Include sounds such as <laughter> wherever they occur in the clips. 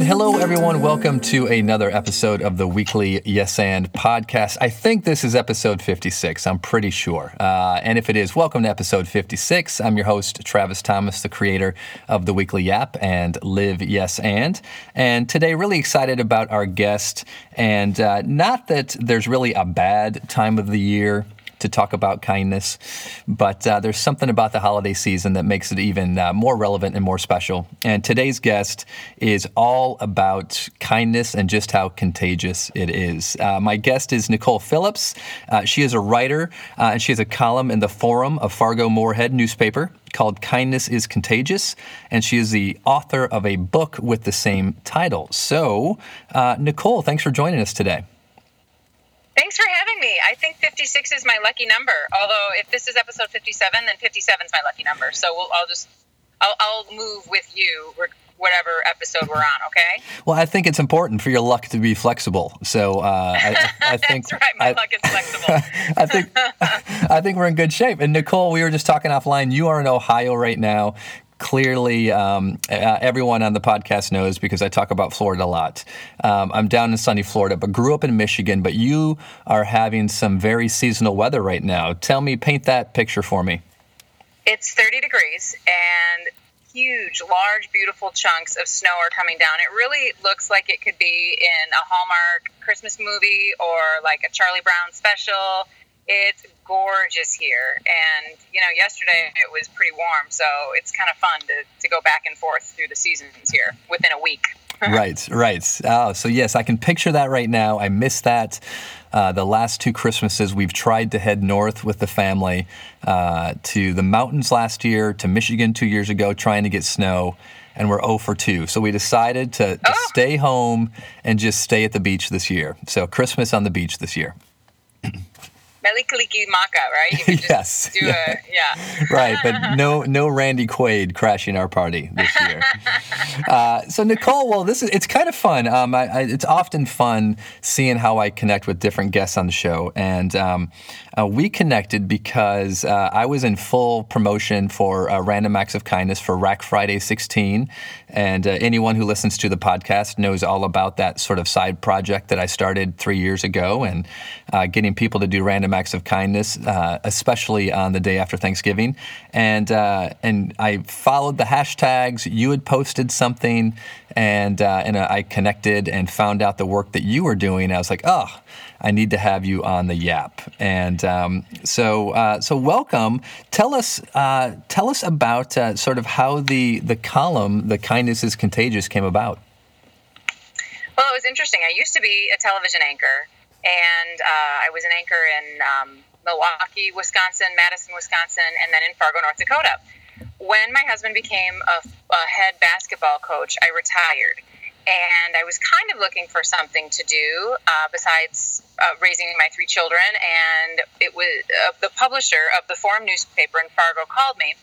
And hello, everyone. Welcome to another episode of the weekly Yes and podcast. I think this is episode 56. I'm pretty sure. Uh, and if it is, welcome to episode 56. I'm your host, Travis Thomas, the creator of the Weekly Yap and Live Yes and. And today, really excited about our guest. And uh, not that there's really a bad time of the year to talk about kindness, but uh, there's something about the holiday season that makes it even uh, more relevant and more special. And today's guest is all about kindness and just how contagious it is. Uh, my guest is Nicole Phillips. Uh, she is a writer uh, and she has a column in the Forum of Fargo Moorhead newspaper called Kindness is Contagious, and she is the author of a book with the same title. So, uh, Nicole, thanks for joining us today. Thanks for having me. I think 56 is my lucky number. Although if this is episode 57, then 57 is my lucky number. So we'll, I'll just I'll, I'll move with you whatever episode we're on. Okay. Well, I think it's important for your luck to be flexible. So uh, I, I <laughs> think that's right. My I, luck is flexible. <laughs> I think <laughs> I think we're in good shape. And Nicole, we were just talking offline. You are in Ohio right now clearly um, uh, everyone on the podcast knows because I talk about Florida a lot. Um, I'm down in sunny Florida, but grew up in Michigan. But you are having some very seasonal weather right now. Tell me, paint that picture for me. It's 30 degrees and huge, large, beautiful chunks of snow are coming down. It really looks like it could be in a Hallmark Christmas movie or like a Charlie Brown special it's gorgeous here. And, you know, yesterday it was pretty warm, so it's kind of fun to, to go back and forth through the seasons here within a week. <laughs> right, right. Oh, so yes, I can picture that right now. I miss that. Uh, the last two Christmases, we've tried to head north with the family uh, to the mountains last year, to Michigan two years ago, trying to get snow, and we're 0 for 2. So we decided to, to oh. stay home and just stay at the beach this year. So Christmas on the beach this year. Mele Kalikimaka, right? You <laughs> yes. do yeah. a yeah. <laughs> right, but no no Randy Quaid crashing our party this year. <laughs> uh, so Nicole, well, this is it's kind of fun. Um, I, I, it's often fun seeing how I connect with different guests on the show, and um, uh, we connected because uh, I was in full promotion for uh, Random Acts of Kindness for Rack Friday 16, and uh, anyone who listens to the podcast knows all about that sort of side project that I started three years ago, and uh, getting people to do random random acts of kindness, uh, especially on the day after Thanksgiving. And uh, and I followed the hashtags. You had posted something, and uh, and I connected and found out the work that you were doing. I was like, oh. I need to have you on the Yap, and um, so uh, so welcome. Tell us uh, tell us about uh, sort of how the the column, the kindness is contagious, came about. Well, it was interesting. I used to be a television anchor, and uh, I was an anchor in um, Milwaukee, Wisconsin, Madison, Wisconsin, and then in Fargo, North Dakota. When my husband became a, a head basketball coach, I retired. And I was kind of looking for something to do uh, besides uh, raising my three children. And it was uh, the publisher of the Forum newspaper in Fargo called me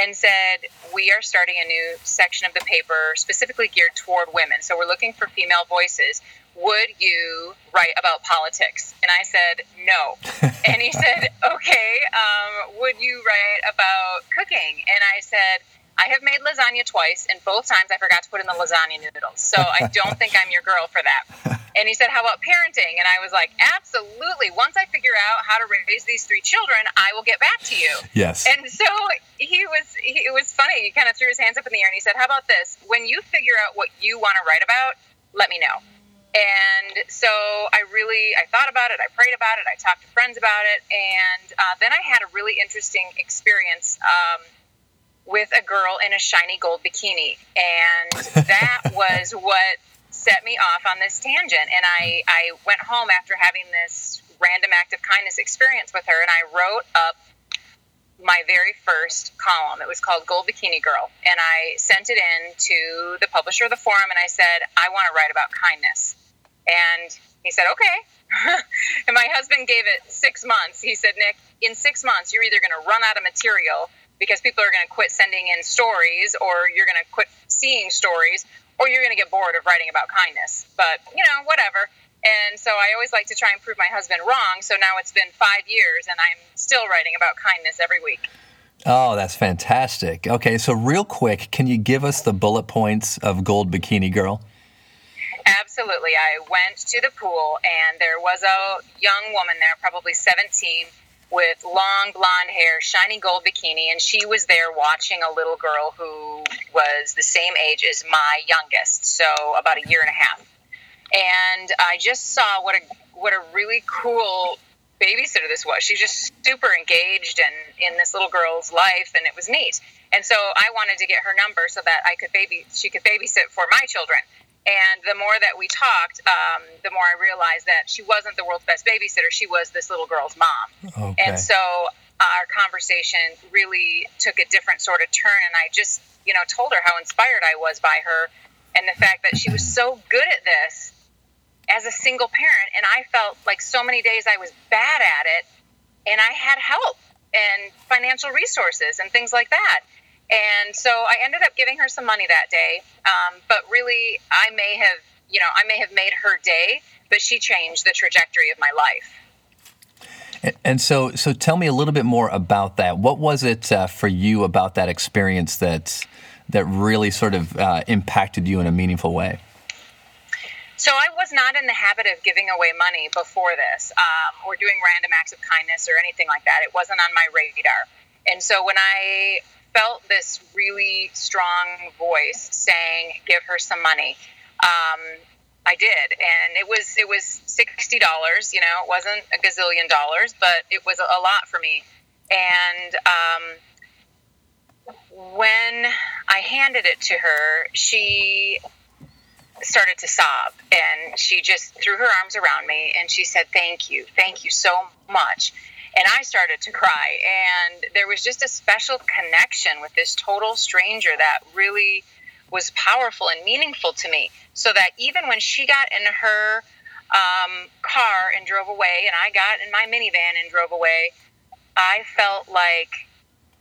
and said, We are starting a new section of the paper specifically geared toward women. So we're looking for female voices would you write about politics? And I said, no. <laughs> and he said, okay, um, would you write about cooking? And I said, I have made lasagna twice, and both times I forgot to put in the lasagna noodles. So I don't think I'm your girl for that. <laughs> And he said, How about parenting? And I was like, Absolutely. Once I figure out how to raise these three children, I will get back to you. Yes. And so he was, he, it was funny. He kind of threw his hands up in the air and he said, How about this? When you figure out what you want to write about, let me know. And so I really, I thought about it, I prayed about it, I talked to friends about it, and uh, then I had a really interesting experience um, with a girl in a shiny gold bikini, and that <laughs> was what set me off on this tangent. And I, I went home after having this random act of kindness experience with her, and I wrote up my very first column. It was called Gold Bikini Girl. And I sent it in to the publisher of the forum and I said, I want to write about kindness. And he said, okay. <laughs> and my husband gave it six months. He said, Nick, in six months, you're either going to run out of material because people are going to quit sending in stories, or you're going to quit seeing stories, or you're going to get bored of writing about kindness. But, you know, whatever. And so I always like to try and prove my husband wrong. So now it's been five years, and I'm still writing about kindness every week. Oh, that's fantastic. Okay, so real quick, can you give us the bullet points of Gold Bikini Girl? Absolutely. I went to the pool, and there was a young woman there, probably 17, with long blonde hair, shiny gold bikini, and she was there watching a little girl who was the same age as my youngest, so about a year and a half. And I just saw what a what a really cool babysitter this was. She's just super engaged and in this little girl's life, and it was neat. And so I wanted to get her number so that I could baby she could babysit for my children. And the more that we talked, um, the more I realized that she wasn't the world's best babysitter. She was this little girl's mom. Okay. And so our conversation really took a different sort of turn. And I just, you know, told her how inspired I was by her and the fact that she was so good at this as a single parent. And I felt like so many days I was bad at it and I had help and financial resources and things like that. And so I ended up giving her some money that day. Um, but really, I may have, you know, I may have made her day, but she changed the trajectory of my life. And so, so tell me a little bit more about that. What was it uh, for you about that experience that that really sort of uh, impacted you in a meaningful way? So I was not in the habit of giving away money before this, um, or doing random acts of kindness or anything like that. It wasn't on my radar. And so when I felt this really strong voice saying, "Give her some money." Um, I did, and it was it was sixty dollars. You know, it wasn't a gazillion dollars, but it was a lot for me. And um, when I handed it to her, she started to sob, and she just threw her arms around me, and she said, "Thank you, thank you so much." And I started to cry. And there was just a special connection with this total stranger that really was powerful and meaningful to me. So that even when she got in her um, car and drove away, and I got in my minivan and drove away, I felt like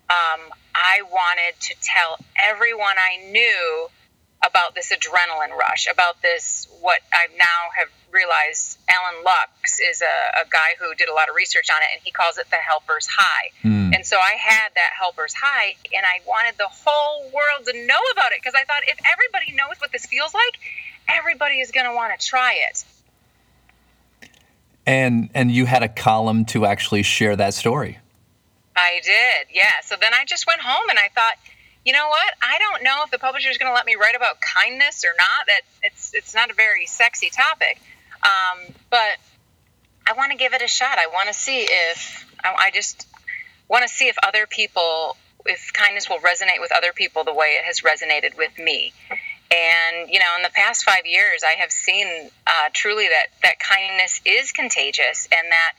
um, I wanted to tell everyone I knew about this adrenaline rush, about this, what I now have realized Allan Luks is a, a, guy who did a lot of research on it, and he calls it the helper's high. Mm. And so I had that helper's high, and I wanted the whole world to know about it because I thought if everybody knows what this feels like, everybody is going to want to try it. And and you had a column to actually share that story. I did, yeah. So then I just went home and I thought you know what? I don't know if the publisher is going to let me write about kindness or not. That it's it's not a very sexy topic, um, but I want to give it a shot. I want to see if I, I just want to see if other people, if kindness will resonate with other people the way it has resonated with me. And you know, in the past five years, I have seen uh, truly that that kindness is contagious, and that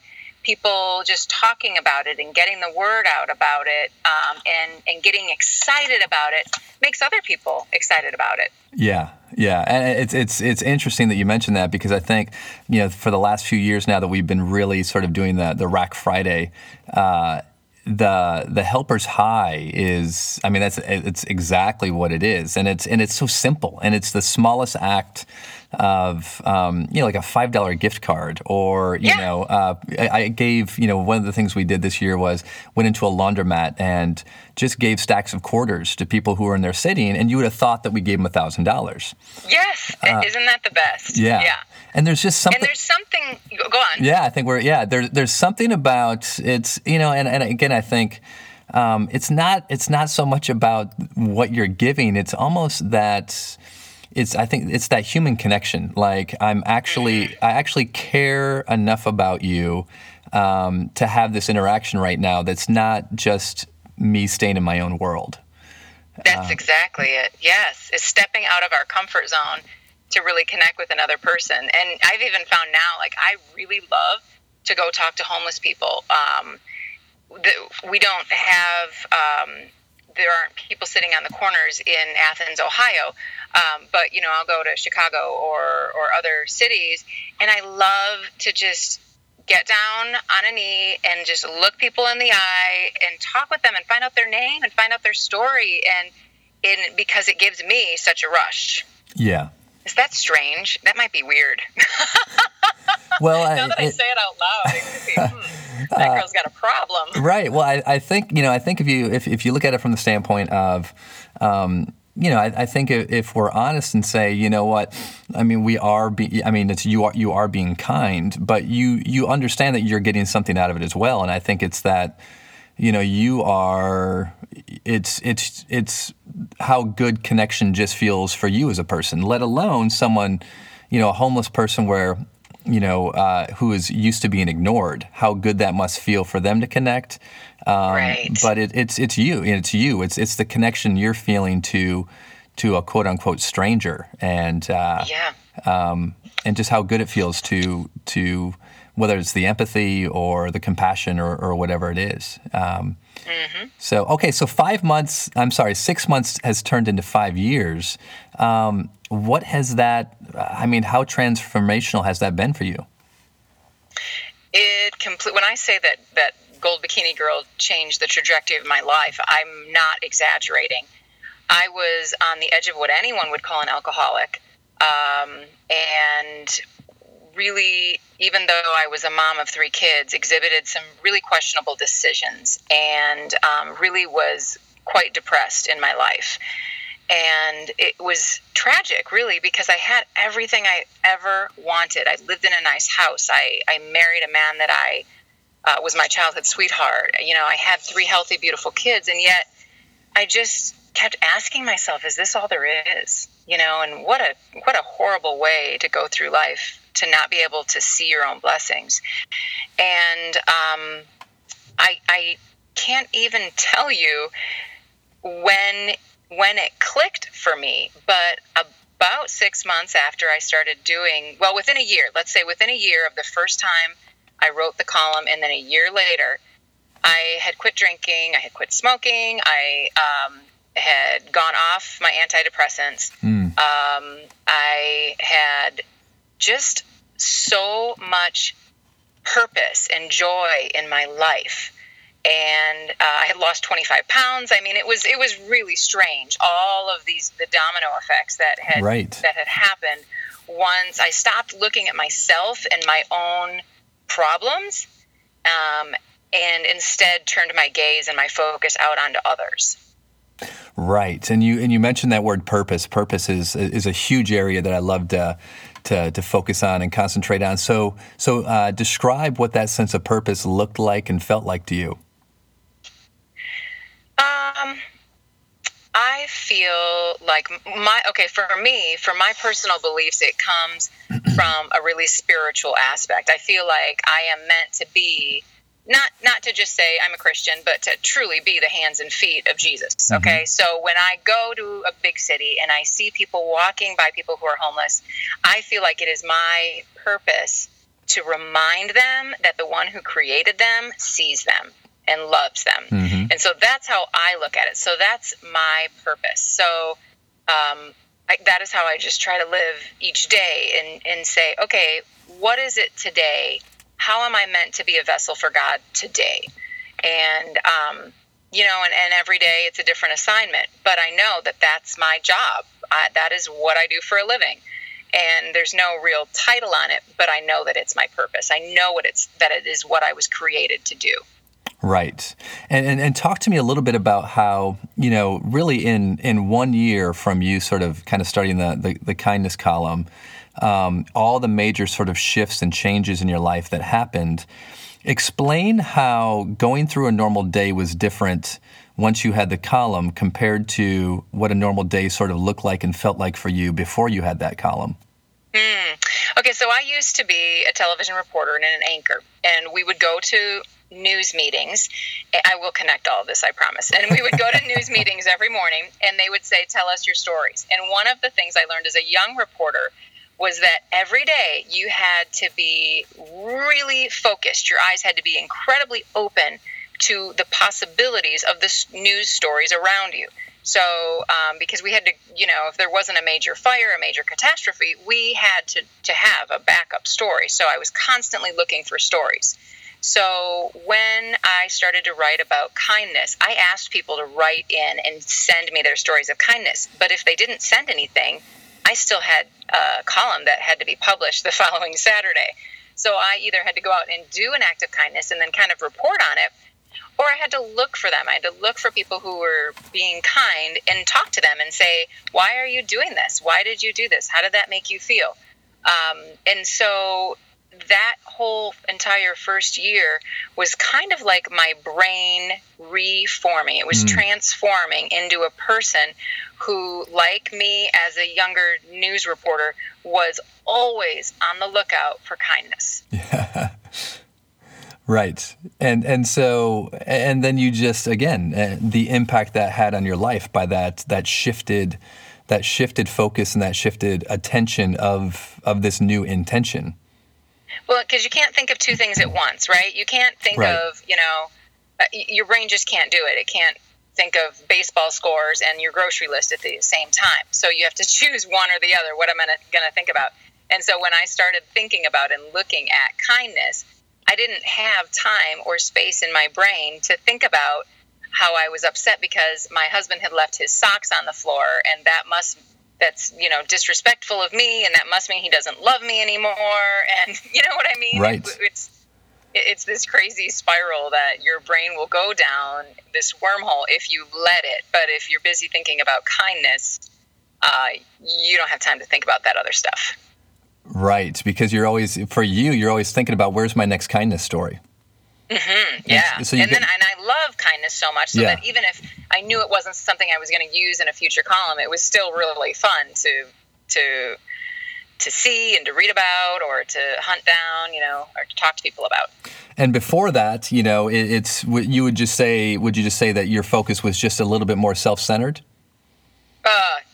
people just talking about it and getting the word out about it um, and, and getting excited about it makes other people excited about it. Yeah, yeah, and it's it's it's interesting that you mentioned that because I think you know for the last few years now that we've been really sort of doing the the Rack Friday. Uh, the the helper's high is I mean that's it's exactly what it is. And it's and it's so simple. And it's the smallest act of um, you know like a five dollar gift card or you yeah. know uh, I, I, gave you know one of the things we did this year was went into a laundromat and just gave stacks of quarters to people who were in there sitting and you would have thought that we gave them a thousand dollars. Yes. Uh, isn't that the best? yeah. Yeah and there's just something and there's something go on yeah I think we're yeah there, there's something about it's you know and, and again I think um, it's not it's not so much about what you're giving it's almost that it's I think it's that human connection. Like I'm actually I actually care enough about you um, to have this interaction right now. That's not just me staying in my own world. That's uh, exactly it. Yes, it's stepping out of our comfort zone to really connect with another person. And I've even found now, like I really love to go talk to homeless people. Um, the, we don't have um, there aren't people sitting on the corners in Athens, Ohio. Um, but you know, I'll go to Chicago or or other cities, and I love to just get down on a knee and just look people in the eye and talk with them and find out their name and find out their story and in because it gives me such a rush. Yeah. Is that strange? That might be weird. <laughs> well, now that I, say it out loud, it hmm, <laughs> that uh, girl's got a problem. Right. Well, I, I think you know. I think if you if, if you look at it from the standpoint of um, you know, I, I think if, if, we're honest and say, you know what, I mean, we are. Be, I mean, it's you are you are being kind, but you you understand that you're getting something out of it as well. And I think it's that, you know, you are. It's it's it's how good connection just feels for you as a person. Let alone someone, you know, a homeless person where you know, uh, who is used to being ignored, how good that must feel for them to connect. Um, right. But it, it's it's you. It's you. It's it's the connection you're feeling to to a quote unquote stranger, and uh, yeah, um, and just how good it feels to to whether it's the empathy or the compassion or, or whatever it is. Um, mm-hmm. So okay, so five months. I'm sorry, six months has turned into five years. Um, what has that? I mean, how transformational has that been for you? It complete. When I say that that Gold Bikini Girl changed the trajectory of my life, I'm not exaggerating. I was on the edge of what anyone would call an alcoholic, um, and really, even though I was a mom of three kids, exhibited some really questionable decisions, and um, really was quite depressed in my life. And it was tragic really because i had everything i ever wanted. I lived in a nice house. I, I married a man that i uh, was my childhood sweetheart. You know i had three healthy beautiful kids and yet i just kept asking myself is this all there is? You know and what a what a horrible way to go through life to not be able to see your own blessings and um, I, I can't even tell you when when it clicked for me, but about six months after I started doing, well, within a year, let's say within a year of the first time I wrote the column, and then a year later, I had quit drinking, I had quit smoking, I um, had gone off my antidepressants. Mm. Um, I had just so much purpose and joy in my life and uh, I had lost 25 pounds. I mean, it was it was really strange. All of these the domino effects that had right. that had happened once I stopped looking at myself and my own problems, um, and instead turned my gaze and my focus out onto others. Right, and you and you mentioned that word purpose. Purpose is is a huge area that I love to to, to focus on and concentrate on. So so uh, describe what that sense of purpose looked like and felt like to you. Um, I feel like my okay for me, for my personal beliefs, it comes from a really spiritual aspect. I feel like I am meant to be not not to just say I'm a Christian, but to truly be the hands and feet of Jesus. Mm-hmm. Okay, mm-hmm. so when I go to a big city and I see people walking by people who are homeless, I feel like it is my purpose to remind them that the one who created them sees them and loves them. Mm-hmm. And so that's how I look at it. So that's my purpose. So um, I, that is how I just try to live each day and, and say, okay, what is it today? How am I meant to be a vessel for God today? And, um, you know, and, and every day it's a different assignment, but I know that that's my job. I, that is what I do for a living and there's no real title on it but i know that it's my purpose i know what it's that it is what i was created to do Right. And, and, and talk to me a little bit about how, you know, really in, in one year from you sort of kind of starting the, the, the kindness column, um, all the major sort of shifts and changes in your life that happened. Explain how going through a normal day was different once you had the column compared to what a normal day sort of looked like and felt like for you before you had that column. Mm. Okay, so I used to be a television reporter and an anchor, and we would go to news meetings. I will connect all of this, I promise. And we would go to <laughs> news meetings every morning, and they would say, Tell us your stories. And one of the things I learned as a young reporter was that every day you had to be really focused. Your eyes had to be incredibly open to the possibilities of the news stories around you. So, um, because we had to, you know, if there wasn't a major fire, a major catastrophe, we had to, to have a backup story. So I was constantly looking for stories. So when I started to write about kindness, I asked people to write in and send me their stories of kindness. But if they didn't send anything, I still had a column that had to be published the <laughs> following Saturday. So I either had to go out and do an act of kindness and then kind of report on it, or I had to look for them. I had to look for people who were being kind and talk to them and say, "Why are you doing this? Why did you do this? How did that make you feel?" Um, and so that whole entire first year was kind of like my brain reforming. It was mm. transforming into a person who, like me as a younger news reporter, was always on the lookout for kindness. Yeah. <laughs> Right. And and so and then you just again uh, the impact that had on your life by that that shifted that shifted focus and that shifted attention of of this new intention. Well, because you can't think of two things at once, right? You can't think right. of you know uh, your brain just can't do it. It can't think of baseball scores and your grocery list at the same time. So you have to <laughs> choose one or the other. What am I going to think about? And so when I started thinking about and looking at kindness, I didn't have time or space in my brain to think about how I was upset because my husband had left his socks on the floor and that must that's you know disrespectful of me and that must mean he doesn't love me anymore <laughs> and you know what I mean? Right. It's it's this crazy spiral that your brain will go down this wormhole if you let it. But if you're busy thinking about kindness uh, you don't have time to think about that other stuff. Right, because you're always for you, you're always thinking about where's my next kindness story. Mm-hmm, yeah, and, so and then and I love kindness so much, so yeah. that even if I knew it wasn't something I was going to use in a future column, it was still really fun to to to see and to read about, or to hunt down, you know, or to talk to people about. And before that, you know, it, it's you would just say, would you just say that your focus was just a little bit more self-centered? Uh,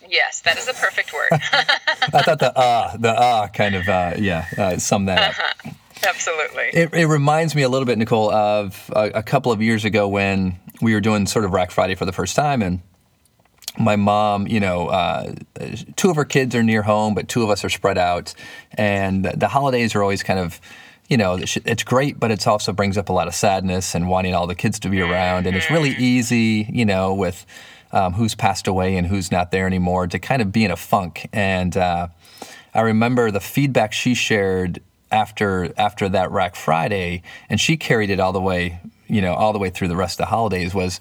yes, that is a perfect word. <laughs> I thought the uh, the uh kind of uh, yeah, uh, sum that up. Absolutely. It, it, reminds me a little bit, Nicole, of a, a, couple of years ago when we were doing sort of Rack Friday for the first time, and my mom, you know, uh, two of her kids are near home, but two of us are spread out, and the holidays are always kind of you know, it's great, but it also brings up a lot of sadness and wanting all the kids to be around. And it's really mm-hmm. easy, you know, with um, who's passed away and who's not there anymore to kind of be in a funk. And uh, I remember the feedback she shared after after that Rack Friday, and she carried it all the way, you know, all the way through the rest of the holidays was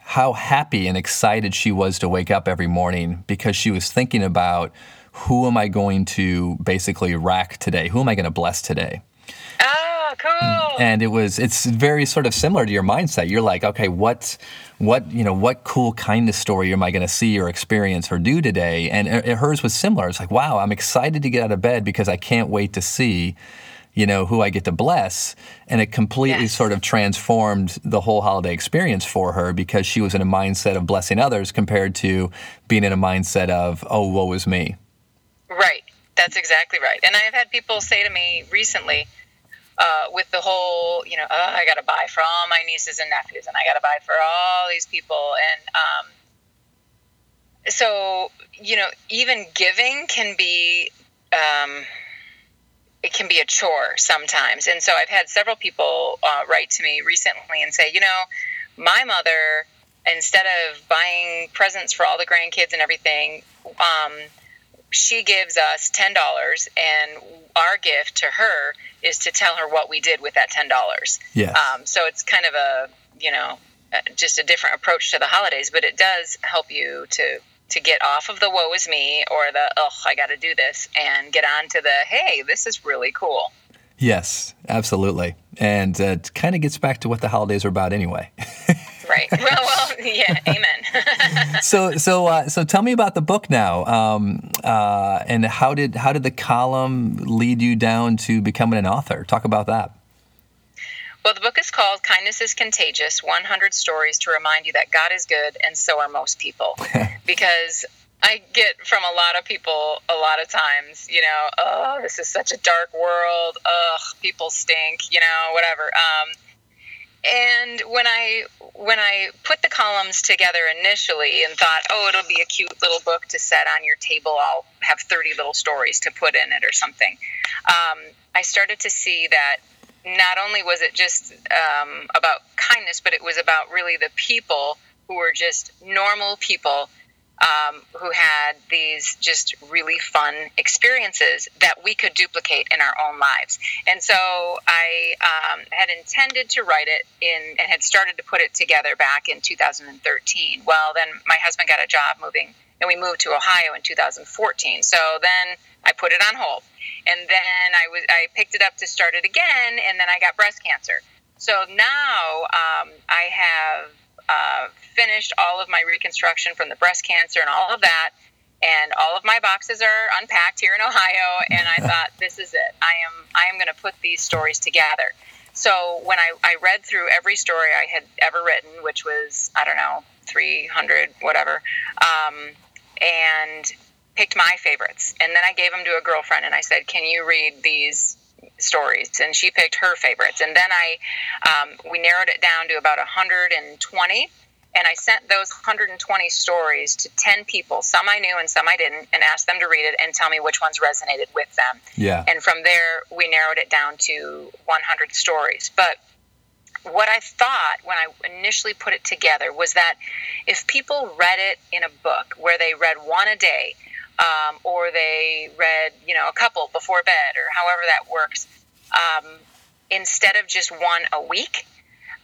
how happy and excited she was to wake up every morning because she was thinking about who am I going to basically rack today? Who am I going to bless today? Cool. And it was it's very sort of similar to your mindset. You're like, okay, what what you know, what cool kindness story am I going to see or experience or do today? And uh, it, hers was similar. It's like, wow, I'm excited to get out of bed because I can't wait to see you know, who I get to bless. And it completely yes. sort of transformed the whole holiday experience for her because she was in a mindset of blessing others compared to being in a mindset of, oh, woe is me. Right. That's exactly right. And I've had people say to me recently, uh, with the whole, you know, oh, I got to buy for all my nieces and nephews, and I got to buy for all these people, and um, so you know, even giving can be. Um, it can be a chore sometimes. And so I've had several people uh, write to me recently and say, you know, my mother, instead of buying presents for all the grandkids and everything, um, she gives us $10 and our gift to her is to tell her what we did with that $10 yeah um, so it's kind of a you know uh, just a different approach to the holidays but it does help you to to get off of the woe is me or the oh i got to do this and get on to the hey this is really cool. Yes absolutely. And uh, it kind of gets back to what the holidays are about anyway <laughs> right. <laughs> Well, well, yeah. Amen. <laughs> so, so, uh, so, tell me about the book now, um, uh, and how did how did the column lead you down to becoming an author? Talk about that. Well, the book is called Kindness is Contagious 100 Stories to Remind You That God is Good and So Are Most People. <laughs> because I get from a lot of people a lot of times, you know, oh, this is such a dark world. Ugh, people stink, you know, whatever. Um, and when I when I put the columns together initially and thought, oh, it'll be a cute little book to set on your table. I'll have 30 little stories to put in it or something. Um, I started to see that not only was it just um, about kindness, but it was about really the people who were just normal people um, who had these just really fun experiences that we could duplicate in our own lives. And so I um, had intended to write it in and had started to put it together back in 2013. Well, then my husband got a job moving, and we moved to Ohio in 2014. So then I put it on hold, and then I was I picked it up to start it again, and then I got breast cancer. So now um, I have uh, finished all of my reconstruction from the breast cancer and all of that. And all of my boxes are unpacked here in Ohio. And I <laughs> thought, this is it. I am I am going to put these stories together. So when I, I read through every story I had ever written, which was I don't know 300 whatever, um, and picked my favorites. And then I gave them to a girlfriend and I said, "Can you read these stories?" And she picked her favorites. And then I um, we narrowed it down to about 120 and I sent those 120 stories to 10 people, some I knew and some I didn't, and asked them to read it and tell me which ones resonated with them. Yeah. And from there, we narrowed it down to 100 stories. But what I thought when I initially put it together was that if people read it in a book where they read one a day, um, or they read, you know, a couple before bed, or however that works, um, instead of just one a week,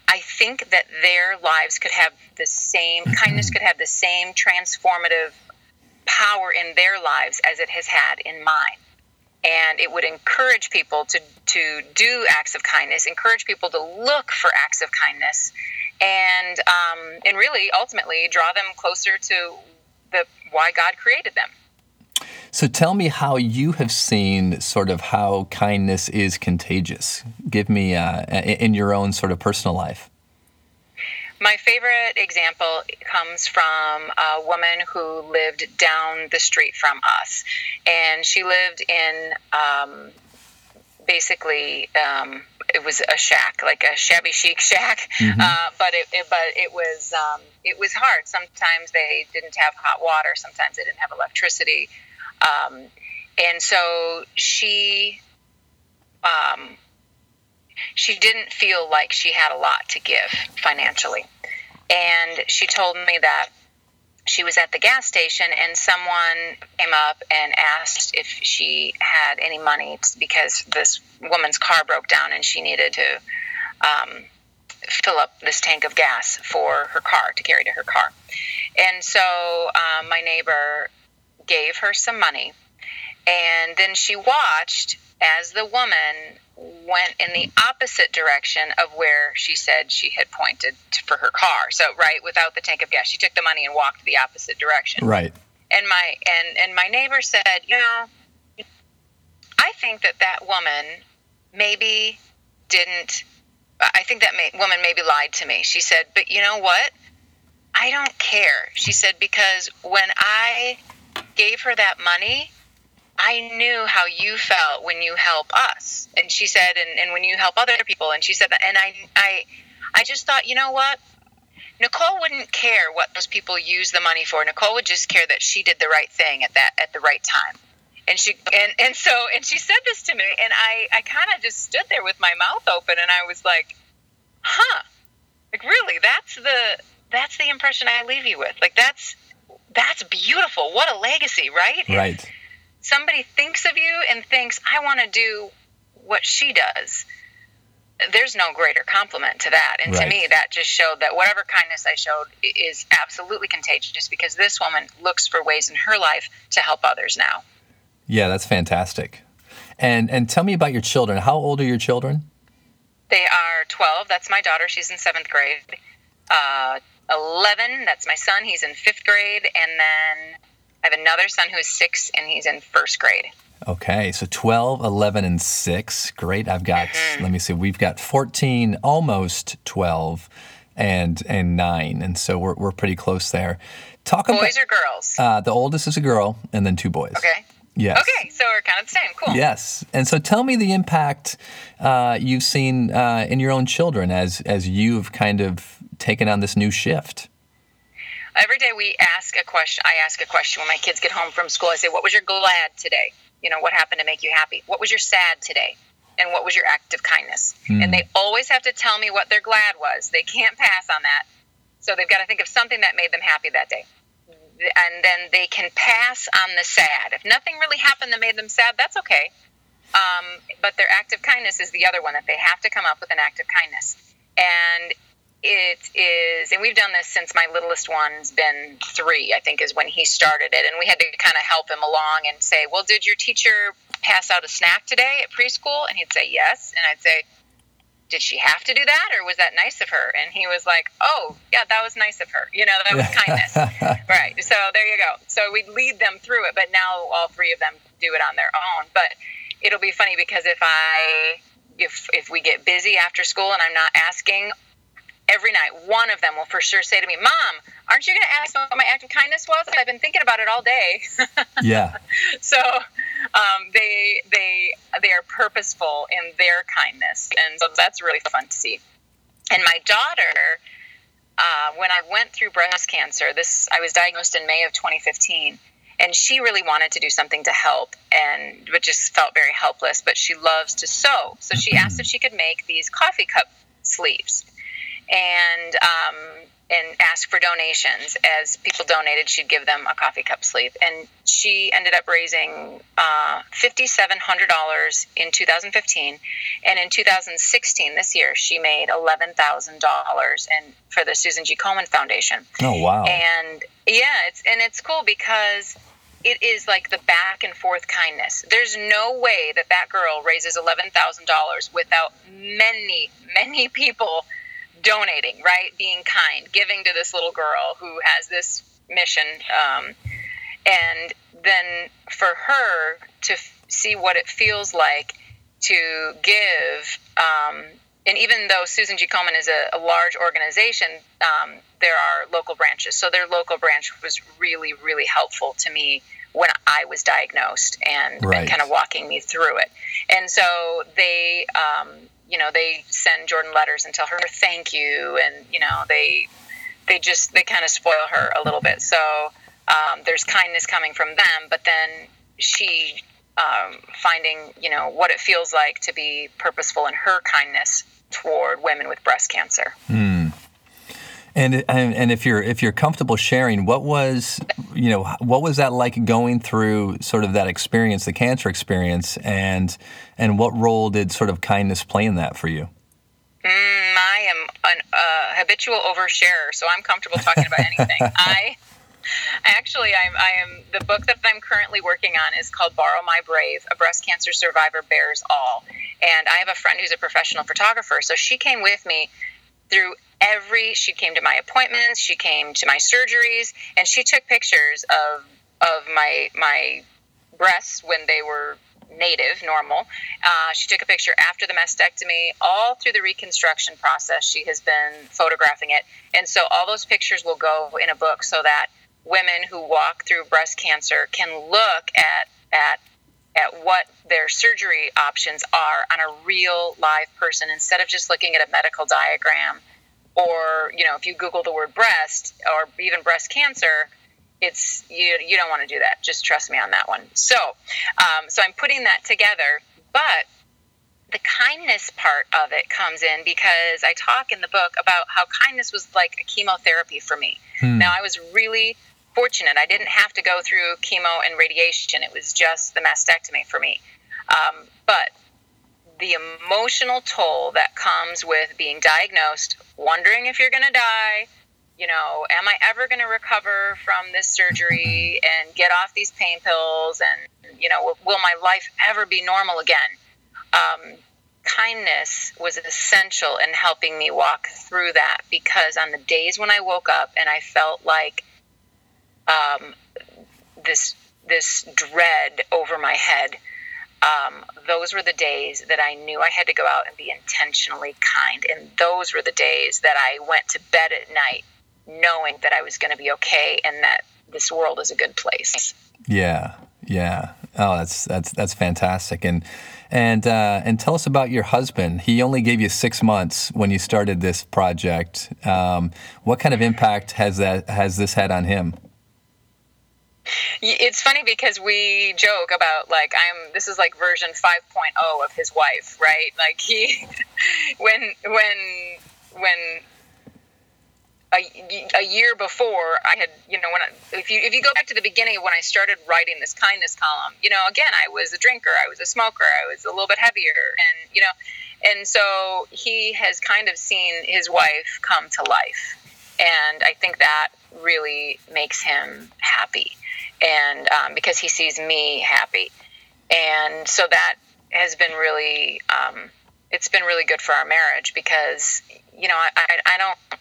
I think that their lives could have the same kindness could have the same transformative power in their lives as it has had in mine. And it would encourage people to, to do acts of kindness, encourage people to look for acts of kindness, and um, and really ultimately draw them closer to the why God created them. So tell me how you have seen sort of how kindness is contagious. Give me uh, in your own sort of personal life. My favorite example comes from a woman who lived down the street from us, and she lived in um, basically um, it was a shack, like a shabby chic shack. Mm-hmm. Uh, but it, it, but it was um, it was hard. Sometimes they didn't have hot water. Sometimes they didn't have electricity. Um, and so she um, she didn't feel like she had a lot to give financially. And she told me that she was at the gas station and someone came up and asked if she had any money because this woman's car broke down and she needed to um, fill up this tank of gas for her car to carry to her car. And so um, my neighbor gave her some money. And then she watched as the woman went in the opposite direction of where she said she had pointed for her car. So, right, without the tank of gas, she took the money and walked the opposite direction. Right. And my and and my neighbor said, you know, I think that that woman maybe didn't. I think that may, woman maybe lied to me. She said, but you know what? I don't care. She said because when I gave her that money, I knew how you felt when you help us. And she said, and, and when you help other people. And she said that. And I, I, I just thought, you know what? Nicole wouldn't care what those people use the money for. Nicole would just care that she did the right thing at that at the right time. And she and, and so and she said this to me and I, I kinda just stood there with my mouth open and I was like, Huh. Like really, that's the that's the impression I leave you with. Like that's that's beautiful. What a legacy, right? Right. somebody thinks of you and thinks, I want to do what she does. There's no greater compliment to that. And right. to me, that just showed that whatever kindness I showed is absolutely contagious because this woman looks for ways in her life to help others now. Yeah, that's fantastic. And and tell me about your children. How old are your children? They are 12. That's my daughter. She's in seventh grade. Uh, 11. That's my son. He's in fifth grade. And then I have another son who is six and he's in first grade. Okay, so 12, 11, and 6. Great. I've got, mm-hmm. let me see, we've got 14, almost 12, and and 9. And so we're, we're pretty close there. Talk boys about, Boys or girls? Uh, the oldest is a girl, and then two boys. Okay. Yes. Okay, so we're kind of the same. Cool. Yes. And so tell me the impact uh, you've seen uh, in your own children as, as you've kind of taken on this new shift every day we ask a question. I ask a question when my kids get home from school. I say, "What was your glad today? You know, what happened to make you happy? What was your sad today? And what was your act of kindness?" Mm. And they always have to tell me what their glad was. They can't pass on that. So they've got to think of something that made them happy that day. and then they can pass on the sad. If nothing really happened that made them sad, that's okay. Um, but their act of kindness is the other one that they have to come up with an act of kindness. And it is, and we've done this since my littlest one's been three, I think, is when he started it. And we had to kind of help him along and say, Well, did your teacher pass out a snack today at preschool? And he'd say, Yes. And I'd say, did she have to do that or was that nice of her and he was like oh yeah that was nice of her you know that was <laughs> kindness right so there you go so we lead them through it but now all three of them do it on their own but it'll be funny because if i if if we get busy after school and i'm not asking every night, one of them will for sure say to me, Mom, aren't you going to ask what my act of kindness was? I've been thinking about it all day. <laughs> yeah. So um, they they they are purposeful in their kindness, and so that's really fun to see. And my daughter, uh, when I went through breast cancer, this I was diagnosed in May of 2015 and she really wanted to do something to help and but just felt very helpless but she loves to sew so she asked if she could make these coffee cup sleeves and um, and ask for donations. As people donated, she'd give them a coffee cup sleeve. And she ended up raising uh, $5,700 in 2015. And in 2016, this year, she made $11,000 and for the Susan G. Komen Foundation. Oh, wow. And yeah, it's, and it's cool because it is like the back and forth kindness. There's no way that that girl raises $11,000 without many, many people – donating, right? Being kind, giving to this little girl who has this mission. Um, and then for her to f- see what it feels like to give, um, and even though Susan G. Komen is a, a large organization, um, there are local branches. So their local branch was really, really helpful to me when I was diagnosed and, right. and kind of walking me through it. And so they um, you know they send Jordan letters and tell her thank you, and you know they they just they kind of spoil her a little bit. So um, there's kindness coming from them, but then she um, finding you know what it feels like to be purposeful in her kindness toward women with breast cancer. Mm. And, and and if you're if you're comfortable sharing, what was you know what was that like going through sort of that experience, the cancer experience, and and what role did sort of kindness play in that for you? Mm, I am an uh, habitual oversharer, so I'm comfortable talking about anything. <laughs> I actually I'm, I am the book that I'm currently working on is called Borrow My Brave: A Breast Cancer Survivor Bears All, and I have a friend who's a professional photographer, so she came with me through every she came to my appointments she came to my surgeries and she took pictures of of my my breasts when they were native normal. Uh, she took a picture after the mastectomy all through the reconstruction process she has been photographing it. And so all those pictures will go in a book so that women who walk through breast cancer can look at at at what their surgery options are on a real live person instead of just looking at a medical diagram or you know if you google the word breast or even breast cancer it's you you don't want to do that. Just trust me on that one. So um, so i'm putting that together but the kindness part of it comes in because i talk in the book about how kindness was like a chemotherapy for me. Hmm. now i was really fortunate i didn't have to go through chemo and radiation it was just the mastectomy for me um, but the emotional toll that comes with being diagnosed, wondering if you're going to die, you know, am I ever going to recover from this surgery and get off these pain pills? And, you know, will, my life ever be normal again? Um, kindness was essential in helping me walk through that because on the days when I woke up and I felt like um, this this dread over my head, um, those were the days that I knew I had to go out and be intentionally kind. And those were the days that I went to bed at night knowing that I was going to be okay and that this world is a good place. Yeah, yeah. Oh, that's that's that's fantastic. And and uh, and tell us about your husband. He only gave you six months when you started this project. Um, what kind of impact has that has this had on him? It's funny because we joke about like I'm this is like version 5.0 of his wife, right? Like he <laughs> when when when a, a year before I had, you know, when I, if you if you go back to the beginning of when I started writing this kindness column, you know, again I was a drinker, I was a smoker, I was a little bit heavier, and you know, and so he has kind of seen his wife come to life, and I think that really makes him happy, and um, because he sees me happy, and so that has been really, um, it's been really good for our marriage because you know I, I, I don't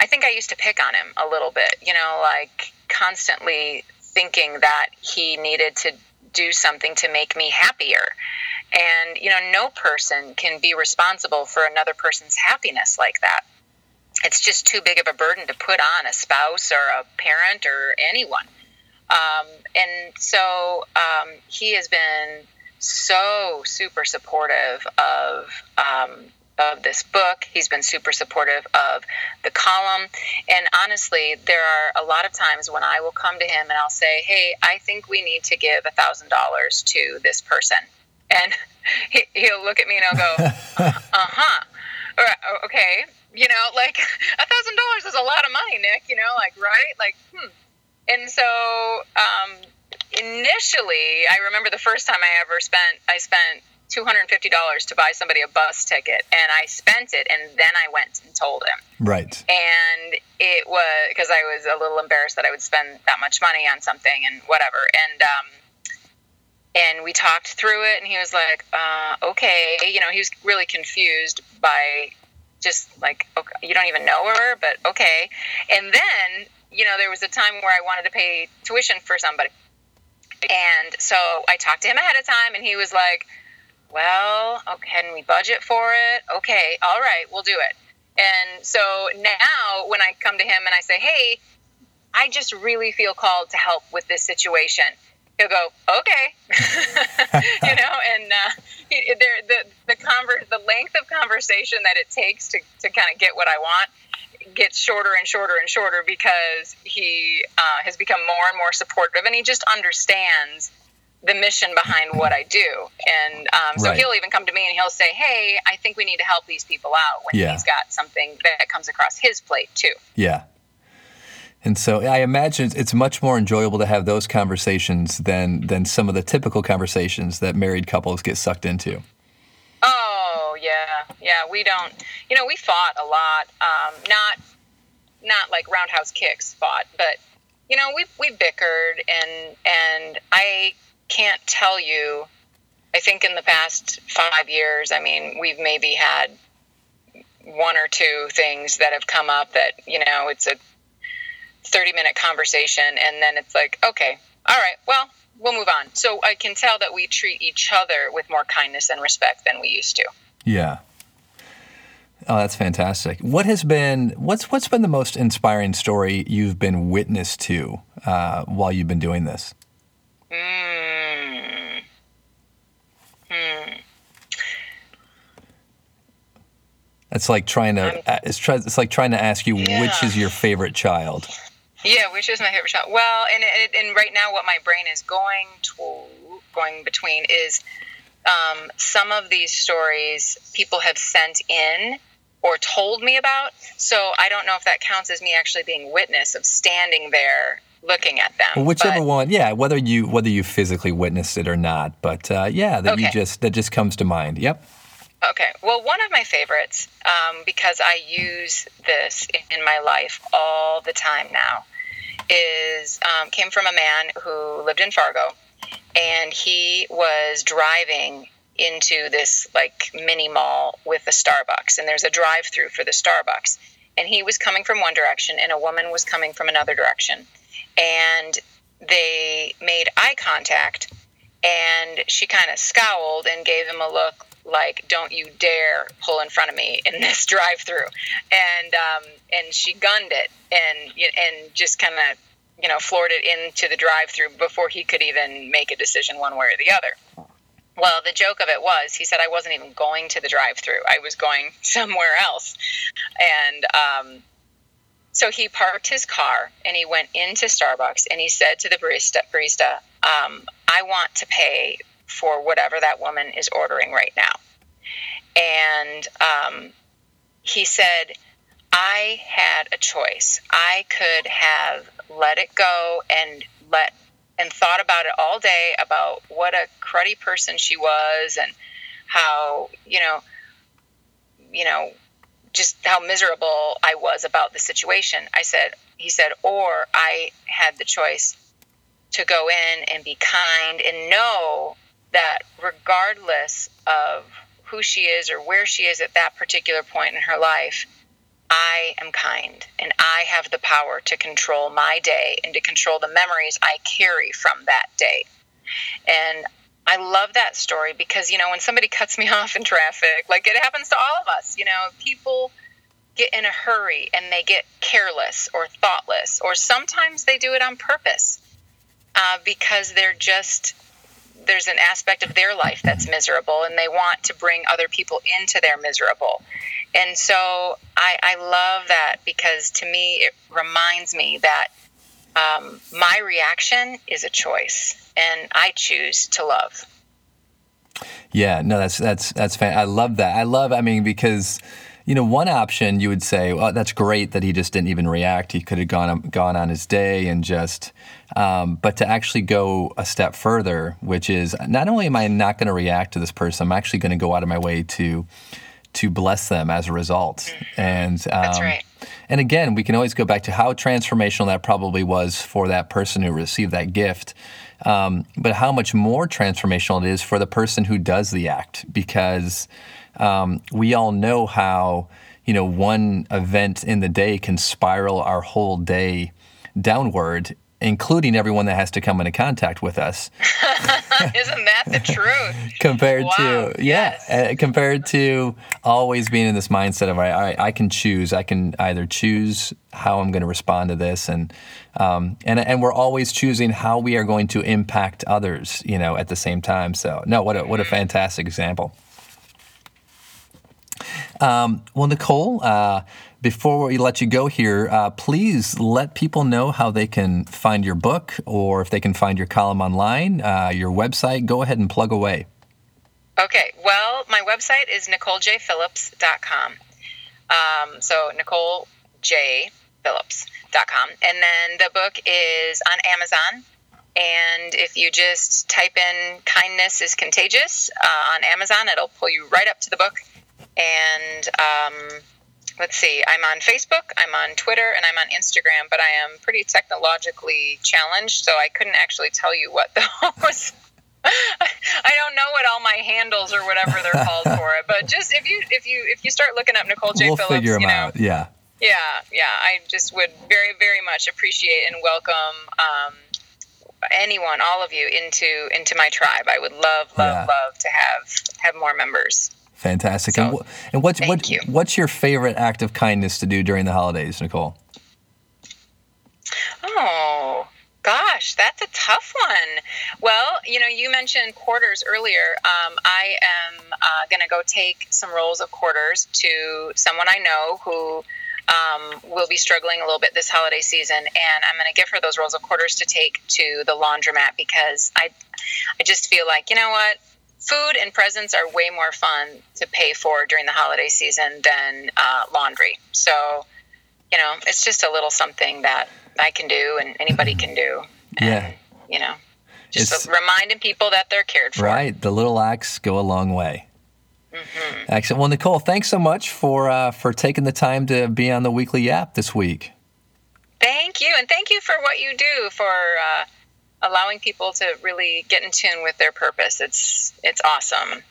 I think I used to pick on him a little bit, you know, like constantly thinking that he needed to do something to make me happier. And, you know, no person can be responsible for another person's happiness like that. It's just too big of a burden to put on a spouse or a parent or anyone. Um, and so um, he has been so super supportive of um, of this book. He's been super supportive of the column. And honestly, there are a lot of times when I will come to him and I'll say, Hey, I think we need to give a $1,000 to this person. And <laughs> he, will look at me and I'll go, <laughs> Uh huh. Okay. You know, like <laughs> a thousand dollars is a lot of money, Nick, you know, like, right? Like, hmm. And so, um, initially, I remember the first time I ever spent, I spent $250 to buy somebody a bus ticket and I spent it and then I went and told him. Right. And it was because I was a little embarrassed that I would spend that much money on something and whatever. And, um, and we talked through it and he was like, uh, okay. You know, he was really confused by just like, okay, you don't even know her, but okay. And then, you know, there was a time where I wanted to pay tuition for somebody. And so I talked to him ahead of time and he was like, well, can we budget for it? Okay, all right, we'll do it. And so now when I come to him and I say, hey, I just really feel called to help with this situation, he'll go, okay, <laughs> you know, and uh, he, the the conver- the length of conversation that it takes to to kind of get what I want gets shorter and shorter and shorter because he uh, has become more and more supportive, and he just understands the mission behind what I do. And um, so right. he'll even come to me and he'll say, Hey, I think we need to help these people out when yeah. he's got something that comes across his plate too. Yeah. And so I imagine it's much more enjoyable to have those conversations than than some of the typical conversations that married couples get sucked into. Oh yeah, yeah. We don't, you know, we fought a lot. Um, not not like roundhouse kicks fought, but you know, we we bickered and and I can't tell you. I think in the past five years, I mean, we've maybe had one or two things that have come up that, you know, it's a 30 minute conversation and then it's like, okay, all right, well, we'll move on. So I can tell that we treat each other with more kindness and respect than we used to. Yeah. Oh, that's fantastic. What has been what's what's been the most inspiring story you've been witness to uh, while you've been doing this? Hmm. Hmm. It's like trying to. It's try. It's like trying to ask you yeah. which is your favorite child. Yeah, which is my favorite child? Well, and and right now, what my brain is going to going between is um, some of these stories people have sent in or told me about. So I don't know if that counts as me actually being witness of standing there looking at them. Well, whichever but, one, yeah, whether you whether you physically witnessed it or not, but uh, yeah, that okay. you just that just comes to mind. Yep. Okay. Well, one of my favorites, um, because I use this in my life all the time now, is um, came from a man who lived in Fargo, and he was driving into this like mini mall with a Starbucks, and there's a drive-through for the Starbucks, and he was coming from one direction, and a woman was coming from another direction, and they made eye contact and she kind of scowled and gave him a look like don't you dare pull in front of me in <laughs> this drive through and um, and she gunned it and and just kind of you know floored it into the drive through before he could even make a decision one way or the other. Well the joke of it was he said i wasn't even going to the drive through i was going <laughs> somewhere else. And um, so he parked his car and he went into Starbucks and he said to the barista, barista um, I want to pay for whatever that woman is ordering right now. And um, he said, I had a choice. I could have let it go and let and thought about it all day about what a cruddy person she was and how you know you know just how miserable I was about the situation. I said, he said, or I had the choice to go in and be kind and know that regardless of who she is or where she is at that particular point in her life, I am kind and I have the power to control my day and to control the memories I carry from that day. And I love that story because, you know, when somebody cuts me <laughs> off in traffic, like it happens to all of us, you know, people get in a hurry and they get careless or thoughtless, or sometimes they do it on purpose uh, because they're just, there's an aspect of their life that's miserable and they want to bring other people into their miserable. And so I, I love that because to me, it reminds me that um, my reaction is a choice and I choose to love. Yeah, no, that's that's that's fan- I love that. I love. I mean, because you know, one option you would say, well, that's great that he just didn't even react. He could have gone gone on his day and just. Um, but to actually go a step further, which is not only am I not going to react to this person, I'm actually going to go out of my way to to bless them as a result. And um, that's right. And again, we can always go back to how transformational that probably was for that person who received that gift um, but how much more transformational it is for the person who does the act, because um, we all know how you know one event in the day can spiral our whole day downward including everyone that has to come into contact with us. <laughs> Isn't that the truth? <laughs> compared wow. to yeah, yes. uh, compared to always being in this mindset of all right, I can choose. I can either choose how I'm going to respond to this, and um, and and we're always choosing how we are going to impact others. You know, at the same time. So no, what a what a mm-hmm. fantastic example. Um, well, Nicole, uh, before we let you go here, uh, please let people know how they can find your book or if they can find your column online, uh, your website. Go ahead and plug away. Okay. Well, my website is NicoleJPhillips.com. Um, so NicoleJPhillips.com. And then the book is on Amazon. And if you just type in kindness is contagious uh, on Amazon, it'll pull you right up to the book. And um, let's see, I'm on Facebook, I'm on Twitter, and I'm on Instagram, but I am pretty technologically challenged, so I couldn't actually tell you what those. <laughs> I don't know what all my handles or whatever they're called <laughs> for it, but just if you if you if you start looking up Nicole J. We'll Phillips, figure them you know, out. Yeah. Yeah, yeah. I just would very very much appreciate and welcome um, anyone, all of you, into into my tribe. I would love love yeah. love to have have more members. Fantastic. So, and, and what's what, you. what's your favorite act of kindness to do during the holidays, Nicole? Oh, gosh, that's a tough one. Well, you know, you mentioned quarters earlier. Um, I am uh, going to go take some rolls of quarters to someone I know who um, will be struggling a little bit this holiday season, and I'm going to give her those rolls of quarters to take to the laundromat because I, I just feel like you know what food and presents are way more fun to pay for during the holiday season than uh, laundry. So, you know, it's just a little something that I can do and anybody can do. And, yeah. You know, just it's, reminding people that they're cared for. Right. The little acts go a long way. Mm-hmm. Excellent. Well, Nicole, thanks so much for uh, for taking the time to be on the Weekly YAP this week. Thank you, and thank you for what you do for uh, allowing people to really get in tune with their purpose. It's it's awesome.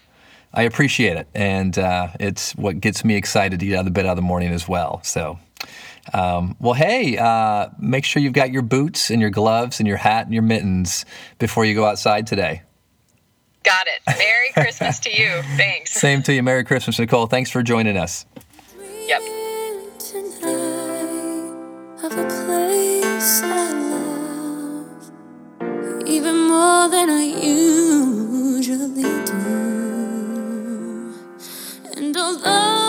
I appreciate it, and uh, it's what gets me excited to get out of the bed out of the morning as well. So, um, well, hey, uh, make sure you've got your boots and your gloves and your hat and your mittens before you go outside today. Got it. Merry Christmas to you. <laughs> Thanks. Same to you. Merry Christmas, Nicole. Thanks for joining us. Yep even more than I usually do. And although